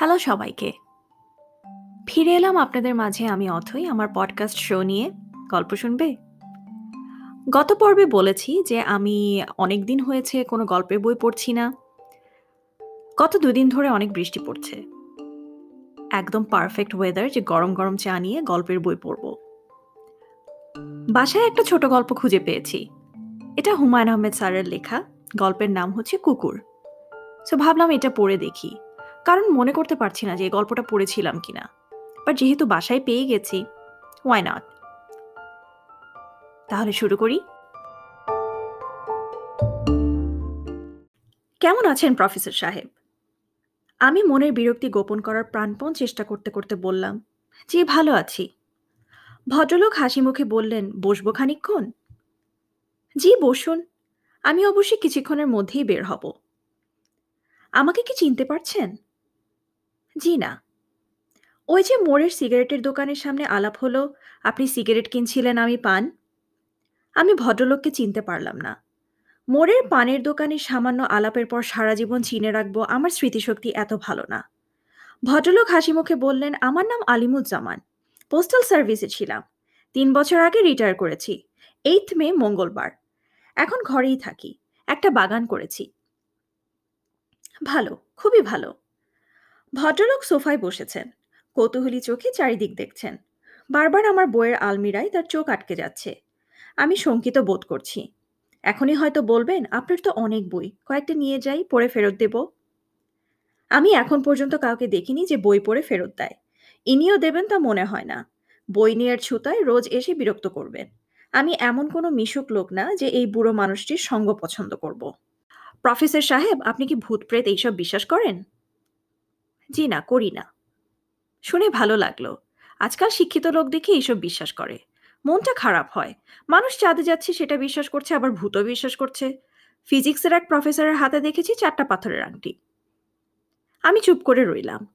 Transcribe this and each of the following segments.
Hello সবাইকে। ফিরে এলাম আপনাদের মাঝে আমি অথই আমার পডকাস্ট শো নিয়ে। গল্প শুনবে? গত পর্বে বলেছি যে আমি অনেক দিন হয়েছে কোনো গল্পের বই পড়ছি না। গত দুদিন ধরে অনেক বৃষ্টি পড়ছে। একদম পারফেক্ট ওয়েদার যে গরম গরম চা নিয়ে গল্পের বই পড়ব। বাসায় একটা ছোট গল্প খুঁজে পেয়েছি। এটা হুমায়ুন আহমেদ স্যারের লেখা। গল্পের নাম হচ্ছে কুকুর। সো ভাবলাম এটা পড়ে দেখি। কারণ মনে করতে পারছি না যে এই গল্পটা পড়েছিলাম কিনা। বাট যেহেতু বাসায় পেয়ে গেছি ওয়াই নট তাহলে শুরু করি। কেমন আছেন প্রফেসর সাহেব? আমি মনের বিরক্তি গোপন করার প্রাণপণ চেষ্টা করতে করতে বললাম, জি, ভালো আছি। ভদ্রলোক হাসি মুখে বললেন, বসবো খানিক্ষণ জি, বসুন। আমি অবশ্যই কিছুক্ষণের মধ্যেই বের হব। আমাকে কি চিনতে পারছেন? জি না। ওই যে মোড়ের সিগারেটের দোকানের সামনে আলাপ হলো, আপনি সিগারেট কিনছিলেন, আমি পান? আমি ভদ্রলোককে চিনতে পারলাম না। মোড়ের পানের দোকানে সামান্য আলাপের পর সারা জীবন চিনে রাখব, আমার স্মৃতিশক্তি এত ভালো না। ভদ্রলোক হাসি মুখে বললেন, আমার নাম আলিমুজ্জামান। পোস্টাল সার্ভিসে ছিলাম। তিন বছর আগে রিটায়ার করেছি। এইথ মে, মঙ্গলবার। এখন ঘরেই থাকি। একটা বাগান করেছি। ভালো, খুবই ভালো। ভদ্রলোক সোফায় বসেছেন। কৌতূহলী চোখে চারিদিক দেখছেন। বারবার আমার বইয়ের আলমিরায় তার চোখ আটকে যাচ্ছে। আমি শঙ্কিত বোধ করছি। এখনই হয়তো বলবেন, আপনার তো অনেক বই, কয়েকটা নিয়ে যাই, পড়ে ফেরত দেব। আমি এখন পর্যন্ত কাউকে দেখিনি যে বই পড়ে ফেরত দেয়। ইনিও দেবেন তা মনে হয় না। বই নেয়ার ছুতায় রোজ এসে বিরক্ত করবেন। আমি এমন কোনো মিশুক লোক না যে এই বুড়ো মানুষটির সঙ্গ পছন্দ করব। প্রফেসর সাহেব, আপনি কি ভূত প্রেত এইসব বিশ্বাস করেন? জি না, করি না। শুনে ভালো লাগল। আজকাল শিক্ষিত লোক দেখে এইসব বিশ্বাস করে। মনটা খারাপ হয়। মানুষ চাঁদে যাচ্ছে, সেটা বিশ্বাস করছে, আবার ভূতও বিশ্বাস করছে। ফিজিক্সের এক প্রফেসরের হাতে দেখেছি চারটা পাথরের আংটি। আমি চুপ করে রইলাম।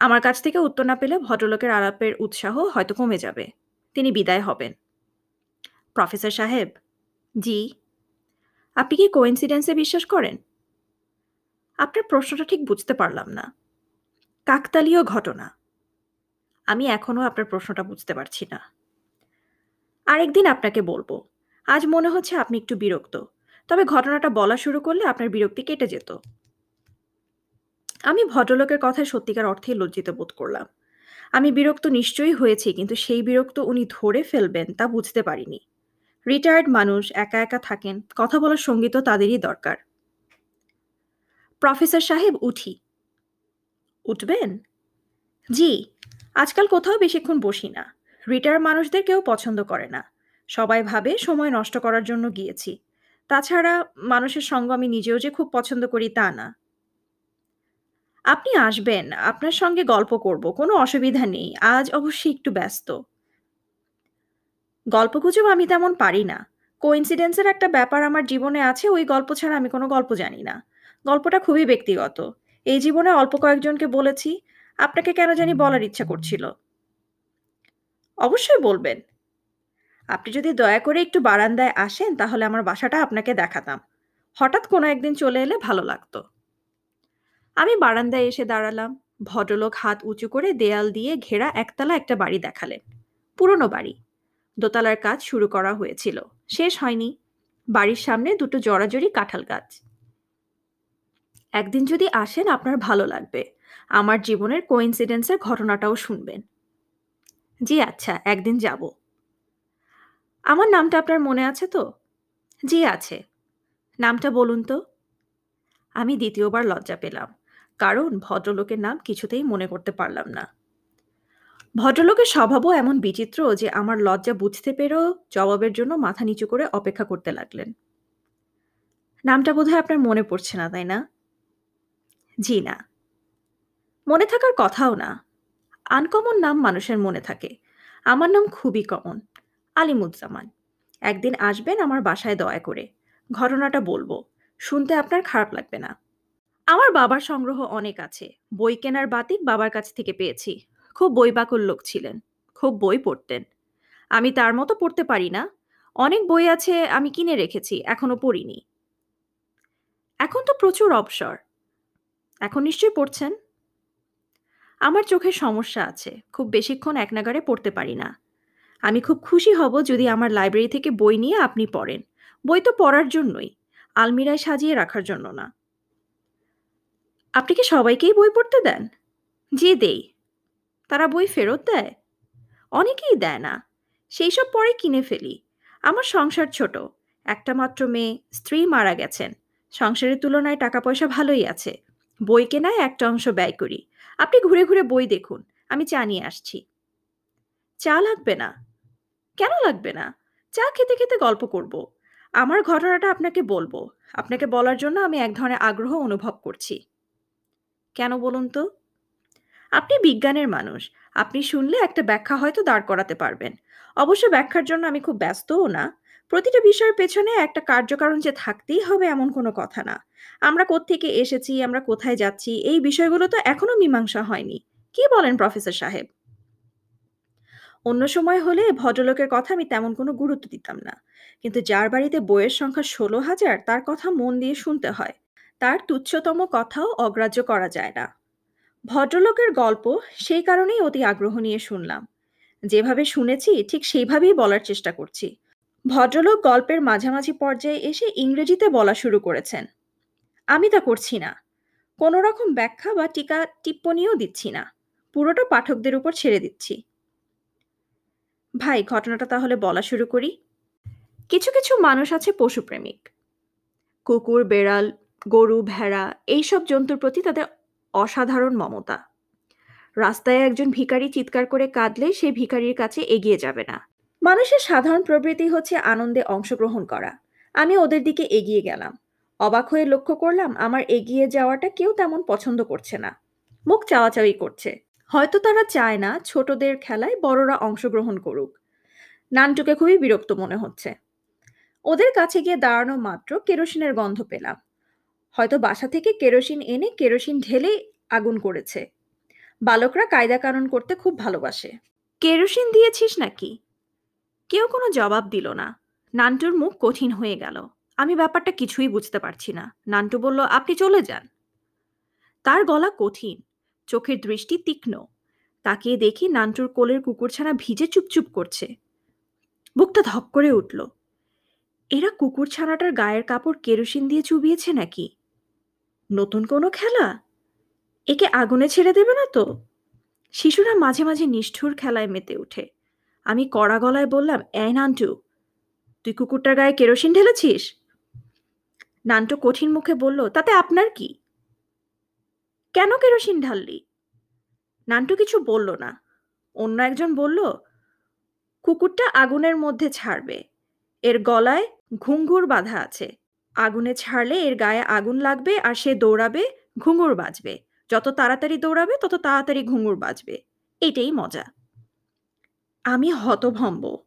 আমার কাছ থেকে উত্তর না পেলে ভদ্রলোকের আলাপের উৎসাহ হয়তো কমে যাবে। তিনি বিদায় হবেন। প্রফেসর সাহেব, জি। আপনি কি কোইন্সিডেন্সে বিশ্বাস করেন? আপনার প্রশ্নটা ঠিক বুঝতে পারলাম না। কাকতালীয় ঘটনা। আমি এখনও আপনার প্রশ্নটা বুঝতে পারছি না। আরেকদিন আপনাকে বলব, আজ মনে হচ্ছে আপনি একটু বিরক্ত, তবে ঘটনাটা বলা শুরু করলে আপনার বিরক্তি কেটে যেত। আমি ভদ্রলোকের কথায় সত্যিকার অর্থে লজ্জিত বোধ করলাম। আমি বিরক্ত নিশ্চয়ই হয়েছি, কিন্তু সেই বিরক্ত উনি ধরে ফেলবেন তা বুঝতে পারিনি। রিটায়ার্ড মানুষ, একা একা থাকেন, কথা বলার সংগীত তাদেরই দরকার। প্রফেসর সাহেব উঠি উঠবেন? জি, আজকাল কোথাও বেশিক্ষণ বসি না। রিটায়ার মানুষদের কেউ পছন্দ করে না। সবাই ভাবে সময় নষ্ট করার জন্য গিয়েছি। তাছাড়া মানুষের সঙ্গ আমি নিজেও যে খুব পছন্দ করি তা না। আপনি আসবেন, আপনার সঙ্গে গল্প করব, কোনো অসুবিধা নেই, আজ অবশ্যই একটু ব্যস্ত। গল্পগুজব আমি তেমন পারি না। কোইন্সিডেন্সের একটা ব্যাপার আমার জীবনে আছে, ওই গল্প ছাড়া আমি কোনো গল্প জানি না। গল্পটা খুবই ব্যক্তিগত। এই জীবনে অল্প কয়েকজনকে বলেছি আপনাকে কেন জানি বলার ইচ্ছা করছিল। অবশ্যই বলবেন। আপনি যদি দয়া করে একটু বারান্দায় আসেন তাহলে আমার বাসাটা আপনাকে দেখাতাম। হঠাৎ কোনো একদিন চলে এলে ভালো লাগতো। আমি বারান্দায় এসে দাঁড়ালাম। ভদ্রলোক হাত উঁচু করে দেয়াল দিয়ে ঘেরা একতলা একটা বাড়ি দেখালেন। পুরনো বাড়ি। দোতলার কাজ শুরু করা হয়েছিল। শেষ হয়নি। বাড়ির সামনে দুটো জড়াজড়ি কাঁঠাল গাছ। একদিন যদি আসেন, আপনার ভালো লাগবে। আমার জীবনের কোইন্সিডেন্সের ঘটনাটাও শুনবেন। জি আচ্ছা একদিন যাব। আমার নামটা আপনার মনে আছে তো? জি, আছে। নামটা বলুন তো। আমি দ্বিতীয়বার লজ্জা পেলাম, কারণ ভদ্রলোকের নাম কিছুতেই মনে করতে পারলাম না। ভদ্রলোকের স্বভাবও এমন বিচিত্র যে আমার লজ্জা বুঝতে পেরেও জবাবের জন্য মাথা নিচু করে অপেক্ষা করতে লাগলেন। নামটা বোধহয় আপনার মনে পড়ছে না, তাই না? জি না। মনে থাকার কথাও না। আনকমন নাম মানুষের মনে থাকে। আমার নাম খুবই কমন, আলিমুজ্জামান। একদিন আসবেন আমার বাসায় দয়া করে। ঘটনাটা বলব। শুনতে আপনার খারাপ লাগবে না। আমার বাবার সংগ্রহ অনেক আছে। বই কেনার বাতিক বাবার কাছ থেকে পেয়েছি। খুব বইবাকুল লোক ছিলেন। খুব বই পড়তেন। আমি তার মতো পড়তে পারি না। অনেক বই আছে আমি কিনে রেখেছি, এখনও পড়িনি। এখন তো প্রচুর অবসর। এখন নিশ্চয়ই পড়ছেন? আমার চোখের সমস্যা আছে, খুব বেশিক্ষণ এক নাগাড়ে পড়তে পারি না। আমি খুব খুশি হব যদি আমার লাইব্রেরি থেকে বই নিয়ে আপনি পড়েন। বই তো পড়ার জন্যই, আলমিরায় সাজিয়ে রাখার জন্য না। আপনি কি সবাইকেই বই পড়তে দেন? জি দেই। তারা বই ফেরত দেয়? অনেকেই দেয় না। সেই সব পরে কিনে ফেলি। আমার সংসার ছোট, একটা মাত্র মেয়ে, স্ত্রী মারা গেছেন। সংসারের তুলনায় টাকা পয়সা ভালোই আছে। বই কেনায় একটা অংশ ব্যয় করি। আপনি ঘুরে ঘুরে বই দেখুন, আমি চা নিয়ে আসছি। চা লাগবে না। কেন লাগবে না? চা খেতে খেতে গল্প করব। আমার ঘটনাটা আপনাকে বলব। আপনাকে বলার জন্য আমি এক ধরনের আগ্রহ অনুভব করছি। কেন বলুন তো? আপনি বিজ্ঞানের মানুষ। আপনি শুনলে একটা ব্যাখ্যা হয়তো দাঁড় করাতে পারবেন। অবশ্য ব্যাখ্যার জন্য আমি খুব ব্যস্তও না। প্রতিটা বিষয়ের পেছনে একটা কার্যকারণ যে থাকতেই হবে এমন কোনো কথা না। আমরা কোত্থেকে এসেছি, আমরা কোথায় যাচ্ছি, এই বিষয়গুলো তো এখনও মীমাংসা হয়নি। কি বলেন প্রফেসর সাহেব? অন্য সময় হলে ভদ্রলোকের কথা আমি তেমন কোনো গুরুত্ব দিতাম না। কিন্তু যার বাড়িতে বইয়ের সংখ্যা ষোলো হাজার, তার কথা মন দিয়ে শুনতে হয়। তার তুচ্ছতম কথাও অগ্রাহ্য করা যায় না। ভদ্রলোকের গল্প সেই কারণেই অতি আগ্রহ নিয়ে শুনলাম। যেভাবে শুনেছি, ঠিক সেইভাবেই বলার চেষ্টা করছি। ভদ্রলোক গল্পের মাঝামাঝি পর্যায়ে এসে ইংরেজিতে বলা শুরু করেছেন। আমি তা করছি না। কোনো রকম ব্যাখ্যা বা টিকা টিপ্পণীও দিচ্ছি না। পুরোটা পাঠকদের উপর ছেড়ে দিচ্ছি। ভাই, ঘটনাটা তাহলে বলা শুরু করি। কিছু কিছু মানুষ আছে পশুপ্রেমিক। কুকুর, বেড়াল, গরু, ভেড়া, এইসব জন্তুর প্রতি তাদের অসাধারণ মমতা। রাস্তায় একজন ভিখারি চিৎকার করে কাঁদলে সে ভিখারির কাছে এগিয়ে যাবে না। মানুষের সাধারণ প্রবৃত্তি হচ্ছে আনন্দে অংশগ্রহণ করা। আমি ওদের দিকে এগিয়ে গেলাম। অবাক হয়ে লক্ষ্য করলাম, আমার এগিয়ে যাওয়াটা কেউ তেমন পছন্দ করছে না। মুখ চাওয়াচাওয়ি করছে। হয়তো তারা চায় না ছোটদের খেলায় বড়রা অংশগ্রহণ করুক। নানটুকে খুবই বিরক্ত মনে হচ্ছে। ওদের কাছে গিয়ে দাঁড়ানো মাত্র কেরোসিনের গন্ধ পেলাম। হয়তো বাসা থেকে কেরোসিন এনে কেরোসিন ঢেলে আগুন করেছে। বালকরা কায়দা কানুন করতে খুব ভালোবাসে। কেরোসিন দিয়েছিস নাকি? কেউ কোনো জবাব দিল না। নান্টুর মুখ কঠিন হয়ে গেল। আমি ব্যাপারটা কিছুই বুঝতে পারছি না। নান্টু বলল, আপনি চলে যান। তার গলা কঠিন, চোখের দৃষ্টি তীক্ষ্ণ। তাকে দেখি নান্টুর কোলের কুকুরছানা ভিজে চুপচুপ করছে। বুকটা ধক করে উঠল। এরা কুকুরছানাটার গায়ের কাপড় কেরোসিন দিয়ে চুবিয়েছে নাকি? নতুন কোনো খেলা? একে আগুনে ছেড়ে দেবে না তো? শিশুরা মাঝে মাঝে নিষ্ঠুর খেলায় মেতে ওঠে। আমি কড়া গলায় বললাম, এই নান্টু, তুই কুকুরটার গায়ে কেরোসিন ঢেলেছিস? নান্টু কঠিন মুখে বলল, তাতে আপনার কি? কেন কেরোসিন ঢাললি? নান্টু কিছু বলল না। অন্য একজন বলল, কুকুরটা আগুনের মধ্যে ছাড়বে। এর গলায় ঘুঙ্গুর বাঁধা আছে। আগুনে ছাড়লে এর গায়ে আগুন লাগবে আর সে দৌড়াবে, ঘুঙুর বাজবে। যত তাড়াতাড়ি দৌড়াবে, তত তাড়াতাড়ি ঘুঙুর বাজবে। এটাই মজা। আমি হতভম্ব।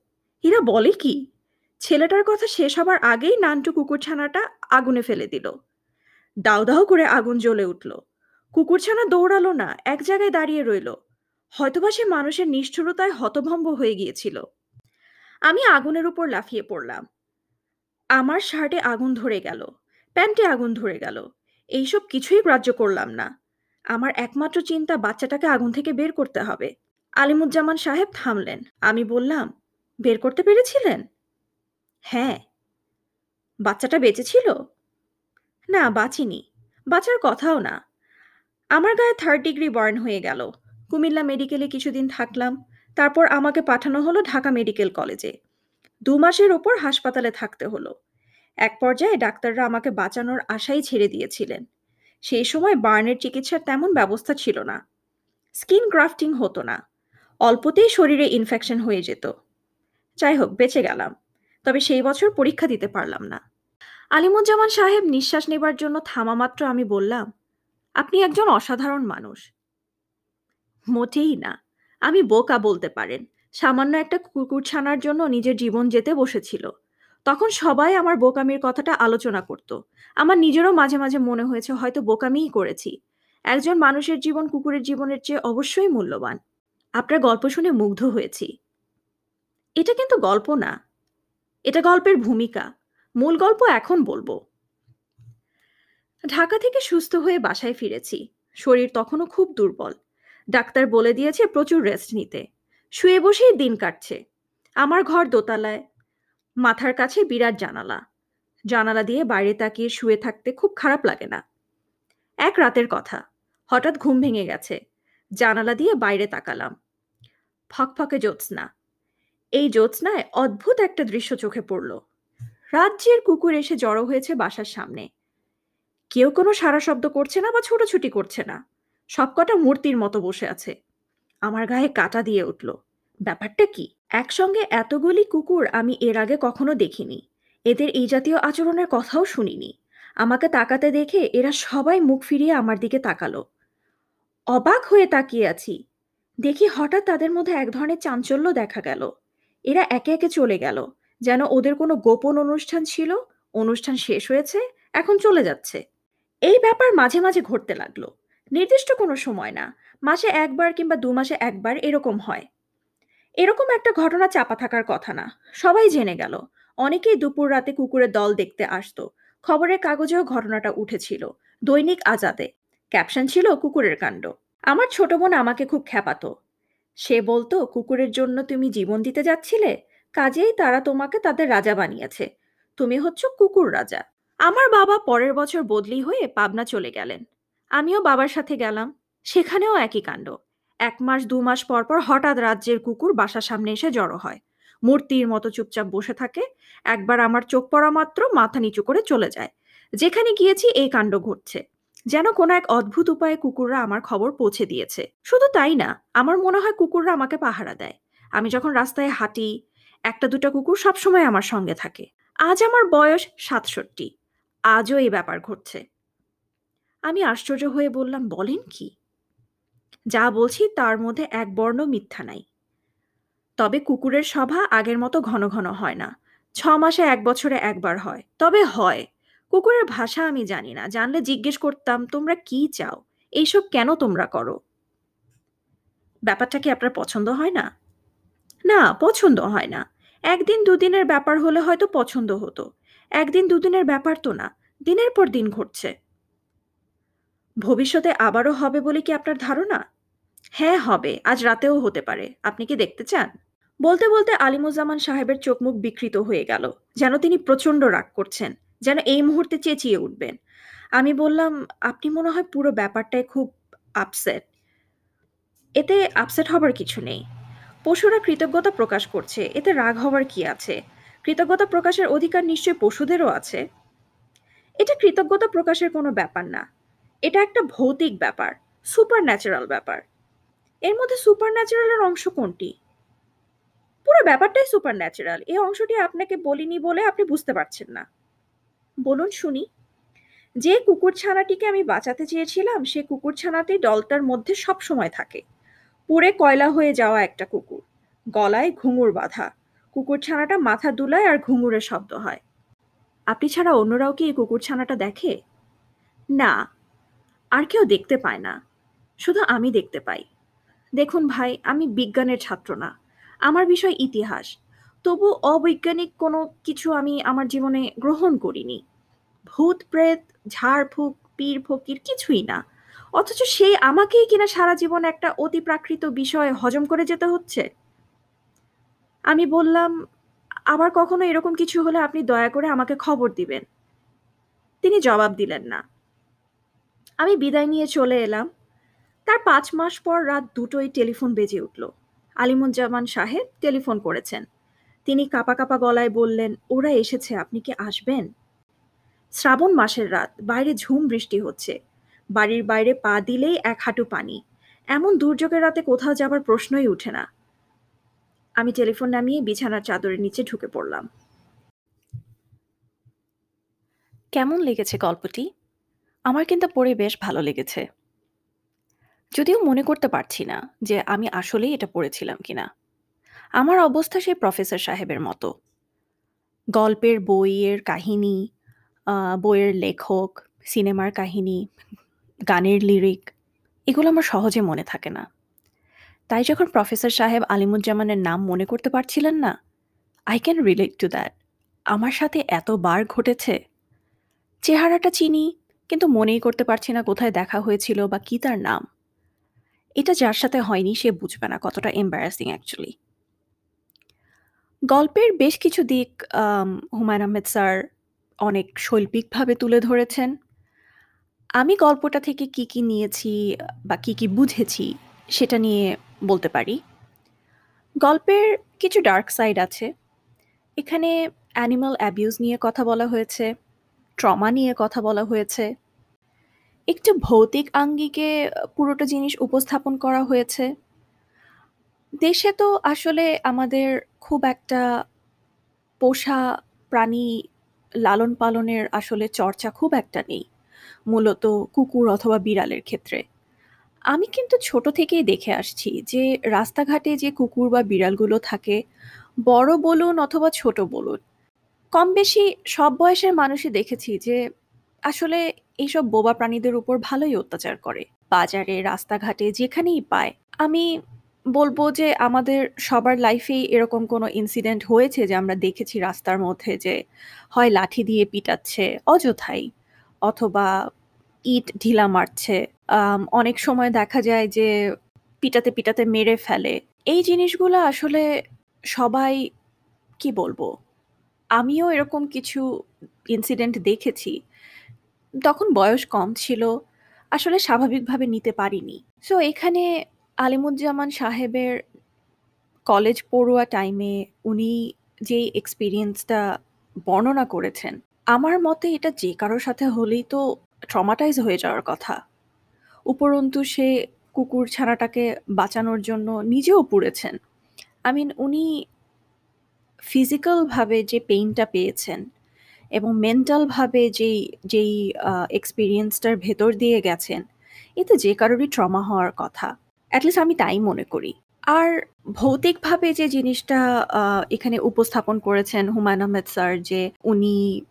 এরা বলে কি, ছেলেটার কথা শেষ হবার আগেই নান্টু কুকুরছানাটা আগুনে ফেলে দিল। দাউ দাউ করে আগুন জ্বলে উঠল। কুকুরছানা দৌড়ালো না, এক জায়গায় দাঁড়িয়ে রইল। হয়তোবা সে মানুষের নিষ্ঠুরতায় হতভম্ব হয়ে গিয়েছিল। আমি আগুনের উপর লাফিয়ে পড়লাম। আমার শার্টে আগুন ধরে গেল, প্যান্টে আগুন ধরে গেল। এইসব কিছুই গ্রাহ্য করলাম না। আমার একমাত্র চিন্তা বাচ্চাটাকে আগুন থেকে বের করতে হবে। আলিমুজ্জামান সাহেব থামলেন। আমি বললাম, বের করতে পেরেছিলেন? হ্যাঁ। বাচ্চাটা বেঁচে ছিল না, বাঁচিনি। বাঁচার কথাও না। আমার গায়ে থার্ড ডিগ্রি বার্ন হয়ে গেল। কুমিল্লা মেডিকেলে কিছুদিন থাকলাম। তারপর আমাকে পাঠানো হলো ঢাকা মেডিকেল কলেজে। দু মাসের ওপর হাসপাতালে থাকতে হলো। এক পর্যায়ে ডাক্তাররা আমাকে বাঁচানোর আশাই ছেড়ে দিয়েছিলেন। সেই সময় বার্নের চিকিৎসার তেমন ব্যবস্থা ছিল না। স্কিন গ্রাফটিং হতো না। অল্পতেই শরীরে ইনফেকশন হয়ে যেত। যাই হোক বেঁচে গেলাম। তবে সেই বছর পরীক্ষা দিতে পারলাম না। আলিমুজ্জামান সাহেব নিঃশ্বাস নেবার জন্য থামা মাত্র আমি বললাম, আপনি একজন অসাধারণ মানুষ। মোটেই না। আমি বোকা বলতে পারেন। সামান্য একটা কুকুর ছানার জন্য নিজের জীবন যেতে বসেছিল। তখন সবাই আমার বোকামির কথাটা আলোচনা করত। আমার নিজেরও মাঝে মাঝে মনে হয়েছে, হয়তো বোকামিই করেছি। একজন মানুষের জীবন কুকুরের জীবনের চেয়ে অবশ্যই মূল্যবান। আপনার গল্প শুনে মুগ্ধ হয়েছি। এটা কিন্তু গল্প না। এটা গল্পের ভূমিকা। মূল গল্প এখন বলব। ঢাকা থেকে সুস্থ হয়ে বাসায় ফিরেছি। শরীর তখনও খুব দুর্বল। ডাক্তার বলে দিয়েছে প্রচুর রেস্ট নিতে। শুয়ে বসেই দিন কাটছে। আমার ঘর দোতলায়। মাথার কাছে বিরাট জানালা। জানালা দিয়ে বাইরে তাকিয়ে শুয়ে থাকতে খুব খারাপ লাগে না। এক রাতের কথা। হঠাৎ ঘুম ভেঙে গেছে। জানালা দিয়ে বাইরে তাকালাম। ফকফকে জ্যোৎস্না। এই জ্যোৎস্নায় অদ্ভুত একটা দৃশ্য চোখে পড়ল। রাজ্যের কুকুর এসে জড়ো হয়েছে বাসার সামনে। কেউ কোনো সারা শব্দ করছে না বা ছোটাছুটি করছে না। সবকটা মূর্তির মতো বসে আছে। আমার গায়ে কাটা দিয়ে উঠল। ব্যাপারটা কি? একসঙ্গে এতগুলি কুকুর আমি এর আগে কখনো দেখিনি। এদের এই জাতীয় আচরণের কথাও শুনিনি। আমাকে তাকাতে দেখে এরা সবাই মুখ ফিরিয়ে আমার দিকে তাকালো। অবাক হয়ে তাকিয়ে আছি। দেখি হঠাৎ তাদের মধ্যে এক ধরনের চাঞ্চল্য দেখা গেল। এরা একে একে চলে গেল। যেন ওদের কোনো গোপন অনুষ্ঠান ছিল, অনুষ্ঠান শেষ হয়েছে, এখন চলে যাচ্ছে। এই ব্যাপার মাঝে মাঝে ঘটতে লাগল। নির্দিষ্ট কোনো সময় না, মাসে একবার কিংবা দু মাসে একবার এরকম হয়। এরকম একটা ঘটনা চাপা থাকার কথা না, সবাই জেনে গেল। অনেকেই দুপুর রাতে কুকুরের দল দেখতে আসতো। খবরের কাগজেও ঘটনাটা উঠেছিল, দৈনিক আজাদে। ক্যাপশন ছিল কুকুরের কাণ্ড। আমার ছোট বোন আমাকে খুব খ্যাপাতো। সে বলতো, কুকুরের জন্য তুমি জীবন দিতে যাচ্ছিলে, কাজেই তারা তোমাকে তাদের রাজা বানিয়েছে। তুমি হচ্ছ কুকুর রাজা। আমার বাবা পরের বছর বদলি হয়ে পাবনা চলে গেলেন। আমিও বাবার সাথে গেলাম। সেখানেও একই কাণ্ড। এক মাস, দু মাস পর পর হঠাৎ রাজ্যের কুকুর বাসার সামনে এসে জড়ো হয়। মূর্তির মতো চুপচাপ বসে থাকে। একবার আমার চোখ পড়া মাত্র মাথা নিচু করে চলে যায়। যেখানে গিয়েছি এই কাণ্ড ঘটছে। যেন কোনো এক অদ্ভুত উপায়ে কুকুররা আমার খবর পৌঁছে দিয়েছে। শুধু তাই না, আমার মনে হয় কুকুররা আমাকে পাহারা দেয়। আমি যখন রাস্তায় হাঁটি, একটা দুটা কুকুর সবসময় আমার সঙ্গে থাকে। আজ আমার বয়স সাতষট্টি। আজও এই ব্যাপার ঘটছে। আমি আশ্চর্য হয়ে বললাম, বলেন কি? যা বলছি তার মধ্যে এক বর্ণ মিথ্যা নাই। তবে কুকুরের সভা আগের মতো ঘন ঘন হয় না। ছ মাসে এক বছরে একবার হয়। তবে হয়। কুকুরের ভাষা আমি জানি না। জানলে জিজ্ঞেস করতাম, তোমরা কি চাও? এইসব কেন তোমরা করো? ব্যাপারটা কি আপনার পছন্দ হয় না? না, পছন্দ হয় না। একদিন দুদিনের ব্যাপার হলে হয়তো পছন্দ হতো। একদিন দুদিনের ব্যাপার তো না, দিনের পর দিন ঘটছে। ভবিষ্যতে আবারও হবে বলে কি আপনার ধারণা? হ্যাঁ হবে। আজ রাতেও হতে পারে। আপনি কি দেখতে চান? বলতে বলতে আলিমুজ্জামান সাহেবের চোখ মুখ বিকৃত হয়ে গেল, যেন তিনি প্রচণ্ড রাগ করছেন। যেন এই মুহূর্তে চেঁচিয়ে উঠবেন। আমি বললাম, আপনি মনে হয় পুরো ব্যাপারটায় খুব আপসেট এতে আপসেট হবার কিছু নেই। পশুরা কৃতজ্ঞতা প্রকাশ করছে। এতে রাগ হওয়ার কি আছে? কৃতজ্ঞতা প্রকাশের অধিকার নিশ্চয়ই পশুদেরও আছে? এটা কৃতজ্ঞতা প্রকাশের কোনো ব্যাপার না। এটা একটা ভৌতিক ব্যাপার সুপার ন্যাচারাল ব্যাপার। এর মধ্যে সুপার ন্যাচারালের অংশ কোনটি? পুরো ব্যাপারটাই সুপার ন্যাচারাল এই অংশটি আপনাকে বলিনি বলে আপনি বুঝতে পারছেন না। বলুন শুনি। যে কুকুর ছানাটিকে আমি বাঁচাতে চেয়েছিলাম, সে কুকুর ছানাটি দলটার মধ্যে সব সময় থাকে। পুড়ে কয়লা হয়ে যাওয়া একটা কুকুর। গলায় ঘুঙুর বাঁধা। কুকুর ছানাটা মাথা দুলায় আর ঘুঙুরের শব্দ হয়। আপনি ছাড়া অন্যরাও কি এই কুকুর ছানাটা দেখে? না, আর কেউ দেখতে পায় না। শুধু আমি দেখতে পাই। দেখুন ভাই, আমি বিজ্ঞানের ছাত্র না। আমার বিষয় ইতিহাস। তবু অবৈজ্ঞানিক কোনো কিছু আমি আমার জীবনে গ্রহণ করিনি। ভূত প্রেত ঝাড়ফুঁক পীর ফকির কিছুই না। অথচ সেই আমাকেই কিনা সারা জীবন একটা অতি প্রাকৃত বিষয় হজম করে যেতে হচ্ছে? আমি বললাম, আবার কখনো এরকম কিছু হলে আপনি দয়া করে আমাকে খবর দিবেন। তিনি জবাব দিলেন না। আমি বিদায় নিয়ে চলে এলাম। তার পাঁচ মাস পর রাত দুটোই টেলিফোন বেজে উঠল। আলিমুজ্জামান সাহেব টেলিফোন করেছেন। তিনি কাপা কাপা গলায় বললেন, ওরা এসেছে, আপনি কি আসবেন? শ্রাবণ মাসের রাত, বাইরে ঝুম বৃষ্টি হচ্ছে। বাড়ির বাইরে পা দিলেই এক হাঁটু পানি। এমন দুর্যোগের রাতে কোথাও যাবার প্রশ্নই উঠে না। আমি টেলিফোন নামিয়ে বিছানার চাদরের নিচে ঢুকে পড়লাম। কেমন লেগেছে গল্পটি? আমার কিন্তু পড়ে বেশ ভালো লেগেছে। যদিও মনে করতে পারছি না যে আমি আসলেই এটা পড়েছিলাম কিনা। আমার অবস্থা সেই প্রফেসর সাহেবের মতো। গল্পের, বইয়ের কাহিনী বইয়ের লেখক, সিনেমার কাহিনী, গানের লিরিক এগুলো আমার সহজে মনে থাকে না। তাই যখন প্রফেসর সাহেব আলিমুজ্জামানের নাম মনে করতে পারছিলেন না I can relate to that আমার সাথে এতবার ঘটেছে। চেহারাটা চিনি, কিন্তু মনেই করতে পারছি না কোথায় দেখা হয়েছিল বা কী তার নাম। এটা যার সাথে হয়নি সে বুঝবে না কতটা এম্বারাসিং অ্যাকচুয়ালি। গল্পের বেশ কিছু দিক হুমায়ুন আহমেদ স্যার অনেক শৈল্পিকভাবে তুলে ধরেছেন। আমি গল্পটা থেকে কি, কি নিয়েছি বা কি, কি বুঝেছি সেটা নিয়ে বলতে পারি। গল্পের কিছু ডার্ক সাইড আছে। এখানে অ্যানিমাল অ্যাবিউজ নিয়ে কথা বলা হয়েছে, ট্রমা নিয়ে কথা বলা হয়েছে। একটু ভৌতিক আঙ্গিকে পুরোটা জিনিস উপস্থাপন করা হয়েছে। দেশে তো আসলে আমাদের খুব একটা পোষা প্রাণী লালন-পালনের আসলে চর্চা খুব একটা নেই। মূলত কুকুর অথবা বিড়ালের ক্ষেত্রে। আমি কিন্তু ছোট থেকেই দেখে আসছি যে রাস্তাঘাটে যে কুকুর বা বিড়ালগুলো থাকে, বড় বলুন অথবা ছোট বলুন, কম-বেশি সব বয়সের মানুষই দেখেছি যে আসলে এইসব বোবা প্রাণীদের উপর ভালোই অত্যাচার করে। বাজারে, রাস্তাঘাটে যেখানেই পায়। আমি বলব যে আমাদের সবার লাইফেই এরকম কোনো ইনসিডেন্ট হয়েছে যে আমরা দেখেছি রাস্তার মধ্যে যে হয় লাঠি দিয়ে পিটাচ্ছে অযথাই অথবা ইট ঢিলা মারছে। অনেক সময় দেখা যায় যে পিটাতে, পিটাতে মেরে ফেলে। এই জিনিসগুলো আসলে সবাই কি বলব? আমিও এরকম কিছু ইনসিডেন্ট দেখেছি। তখন বয়স কম ছিল। আসলে স্বাভাবিকভাবে নিতে পারিনি। সো এখানে আলিমুজ্জামান সাহেবের কলেজ পড়ুয়া টাইমে উনি যেই এক্সপিরিয়েন্সটা বর্ণনা করেছেন, আমার মতে এটা যে কারও সাথে হলেই তো ট্রমাটাইজ হয়ে যাওয়ার কথা। উপরন্তু সে কুকুর ছানাটাকে বাঁচানোর জন্য নিজেও পুড়েছেন। আই মিন উনি ফিজিক্যালভাবে যে পেইনটা পেয়েছেন এবং মেন্টালভাবে যেই যেই এক্সপিরিয়েন্সটার ভেতর দিয়ে গেছেন, এতে যে কারোরই ট্রমা হওয়ার কথা। এট লিস্ট আমি তাই মনে করি। আর ভৌতিকভাবে যে জিনিসটা এখানে উপস্থাপন করেছেন হুমায়ুন আহমেদ স্যার যে উনি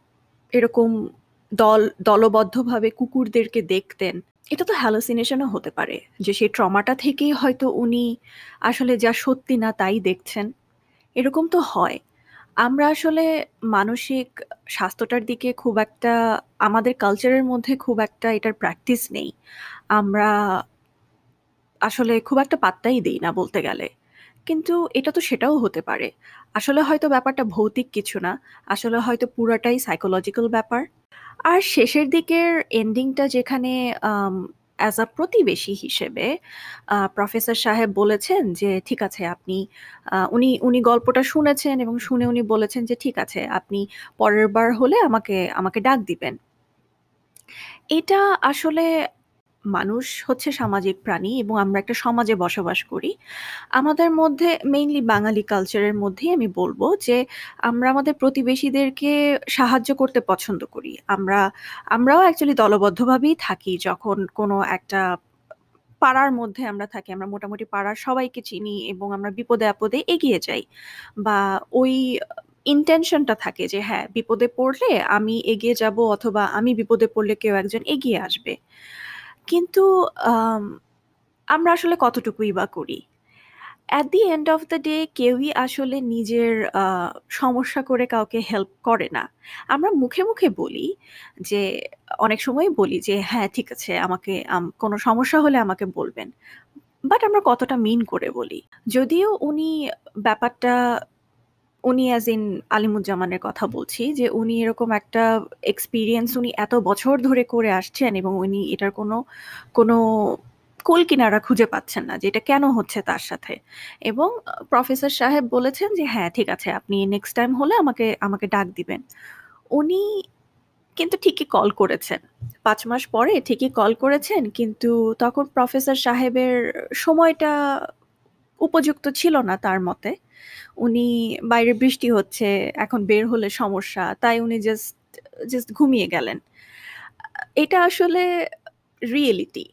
এরকম দল, দলবদ্ধভাবে কুকুরদেরকে দেখতেন। এটা তো হ্যালোসিনেশনও হতে পারে। যে সেই ট্রমাটা থেকেই হয়তো উনি আসলে যা সত্যি না তাই দেখছেন। এরকম তো হয়। আমরা আসলে মানসিক স্বাস্থ্যটার দিকে খুব একটা, আমাদের কালচারের মধ্যে খুব একটা এটার প্র্যাকটিস নেই। আমরা আসলে খুব একটা পাত্তাই দেই না বলতে গেলে। কিন্তু এটা তো সেটাও হতে পারে। আসলে হয়তো ব্যাপারটা ভৌতিক কিছু না। আসলে হয়তো পুরাটাই সাইকোলজিক্যাল ব্যাপার। আর শেষের দিকের এন্ডিংটা যেখানে অ্যাজ আ প্রতিবেশী হিসেবে প্রফেসর সাহেব বলেছেন যে, "ঠিক আছে আপনি" উনি উনি গল্পটা শুনেছেন এবং শুনে উনি বলেছেন যে, "ঠিক আছে আপনি পরের বার হলে আমাকে আমাকে ডাক দিবেন।" এটা আসলে মানুষ হচ্ছে সামাজিক প্রাণী এবং আমরা একটা সমাজে বসবাস করি। আমাদের মধ্যে মেইনলি বাঙালি কালচারের মধ্যেই আমি বলব যে, আমরা আমাদের প্রতিবেশীদেরকে সাহায্য করতে পছন্দ করি। আমরা আমরাও অ্যাকচুয়ালি দলবদ্ধভাবেই থাকি যখন কোনো একটা পাড়ার মধ্যে আমরা থাকি। আমরা মোটামুটি পাড়ার সবাইকে চিনি এবং আমরা বিপদে-আপদে এগিয়ে যাই। বা ওই ইনটেনশনটা থাকে যে হ্যাঁ, বিপদে পড়লে আমি এগিয়ে যাব অথবা আমি বিপদে পড়লে কেউ একজন এগিয়ে আসবে। কিন্তু আমরা আসলে কতটুকুই বা করি? At the end of the day কেউই আসলে নিজের সমস্যা করে কাউকে হেল্প করে না। আমরা মুখে, মুখে বলি যে অনেক সময়ই বলি যে, "হ্যাঁ, ঠিক আছে আমাকে কোনো সমস্যা হলে আমাকে বলবেন।" বাট আমরা কতটা মিন করে বলি। যদিও উনি ব্যাপারটা উনি অ্যাজ ইন আলিমুজ্জামানের কথা বলছি যে উনি এরকম একটা এক্সপিরিয়েন্স উনি এত বছর ধরে করে আসছেন এবং উনি এটার কোনো, কোনো কুল কিনারা খুঁজে পাচ্ছেন না যে এটা কেন হচ্ছে তার সাথে। এবং প্রফেসর সাহেব বলেছেন যে, "হ্যাঁ, ঠিক আছে আপনি নেক্সট টাইম হলে আমাকে আমাকে ডাক দিবেন।" উনি কিন্তু ঠিকই কল করেছেন। পাঁচ মাস পরে ঠিকই কল করেছেন কিন্তু তখন প্রফেসর সাহেবের সময়টা উপযুক্ত ছিল না তার মতে। উনি বাইরে বৃষ্টি হচ্ছে, এখন বের হলে সমস্যা। তাই উনি জাস্ট জাস্ট ঘুমিয়ে গেলেন। এটা আসলে রিয়েলিটি।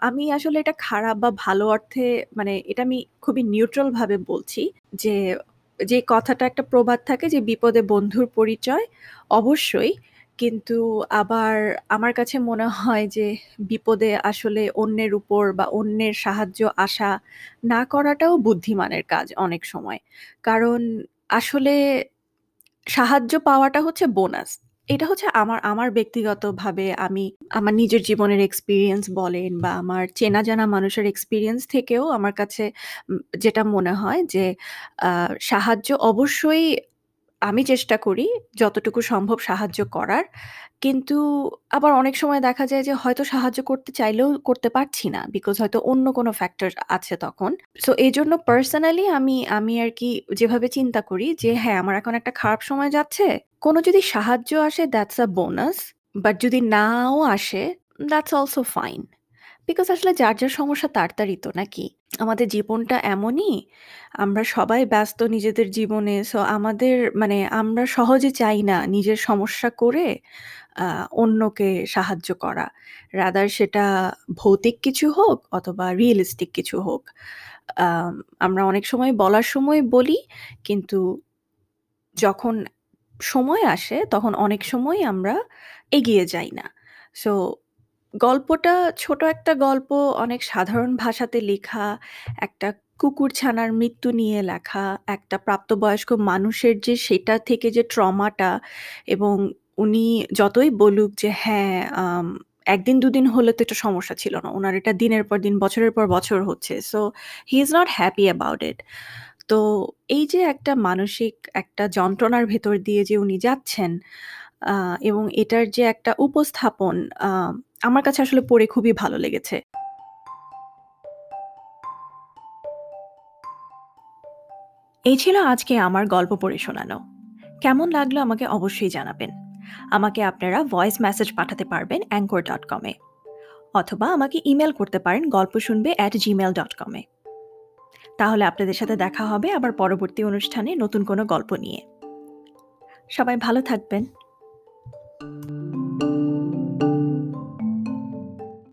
আমি আসলে এটা খারাপ বা ভালো অর্থে মানে এটা আমি খুবই নিউট্রাল ভাবে বলছি যে, যে কথাটা একটা প্রবাদ থাকে যে, "বিপদে বন্ধুর পরিচয়" অবশ্যই। কিন্তু আবার আমার কাছে মনে হয় যে বিপদে আসলে অন্যের উপর বা অন্যের সাহায্য আশা না করাটাও বুদ্ধিমানের কাজ অনেক সময়। কারণ আসলে সাহায্য পাওয়াটা হচ্ছে বোনাস। এটা হচ্ছে আমার আমার ব্যক্তিগতভাবে আমি আমার নিজের জীবনের এক্সপেরিয়েন্স বলেন বা আমার চেনা জানা মানুষের এক্সপেরিয়েন্স থেকেও আমার কাছে যেটা মনে হয় যে সাহায্য অবশ্যই আমি চেষ্টা করি যতটুকু সম্ভব সাহায্য করার। কিন্তু আবার অনেক সময় দেখা যায় যে হয়তো সাহায্য করতে চাইলেও করতে পারছি না। বিকজ হয়তো অন্য কোনো ফ্যাক্টর আছে তখন। সো এজন্য পার্সোনালি আমি আমি আরকি যেভাবে চিন্তা করি যে হ্যাঁ, আমার এখন একটা খারাপ সময় যাচ্ছে। কোনো যদি সাহায্য আসে দ্যাটস আ বোনাস। বাট যদি নাও আসে দ্যাটস অলসো ফাইন। বিকজ আসলে যার, যার সমস্যা তার, তারই তো নাকি? আমাদের জীবনটা এমনই, আমরা সবাই ব্যস্ত নিজেদের জীবনে। সো আমাদের মানে আমরা সহজে চাই না নিজের সমস্যা করে অন্যকে সাহায্য করা। রাদার সেটা ভৌতিক কিছু হোক অথবা রিয়ালিস্টিক কিছু হোক। আম আমরা অনেক সময় বলার সময় বলি, কিন্তু যখন সময় আসে তখন অনেক সময় আমরা এগিয়ে যাই না। সো গল্পটা ছোট একটা গল্প, অনেক সাধারণ ভাষাতে লেখা, একটা কুকুরছানার মৃত্যু নিয়ে লেখা, একটা প্রাপ্তবয়স্ক মানুষের যে সেটা থেকে যে ট্রমাটা এবং উনি যতই বলুক যে হ্যাঁ, আম ১ দিন ২ দিন হলে তো এটা সমস্যা ছিল না। উনার এটা দিনের পর দিন, বছরের পর বছর হচ্ছে। So he is not happy about it. তো এই যে একটা মানসিক একটা যন্ত্রণার ভেতর দিয়ে যে উনি যাচ্ছেন এবং এটার যে একটা উপস্থাপন আমার কাছে আসলে পড়ে খুবই ভালো লেগেছে। এই ছিল আজকে আমার গল্প পড়ে শোনানো। কেমন লাগল আমাকে অবশ্যই জানাবেন। আমাকে আপনারা ভয়েস মেসেজ পাঠাতে পারবেন anchor.com এ অথবা আমাকে ইমেল করতে পারেন গল্প শুনবে @gmail.com এ। তাহলে আপনাদের সাথে দেখা হবে আবার পরবর্তী অনুষ্ঠানে নতুন কোনো গল্প নিয়ে। সবাই ভালো থাকবেন।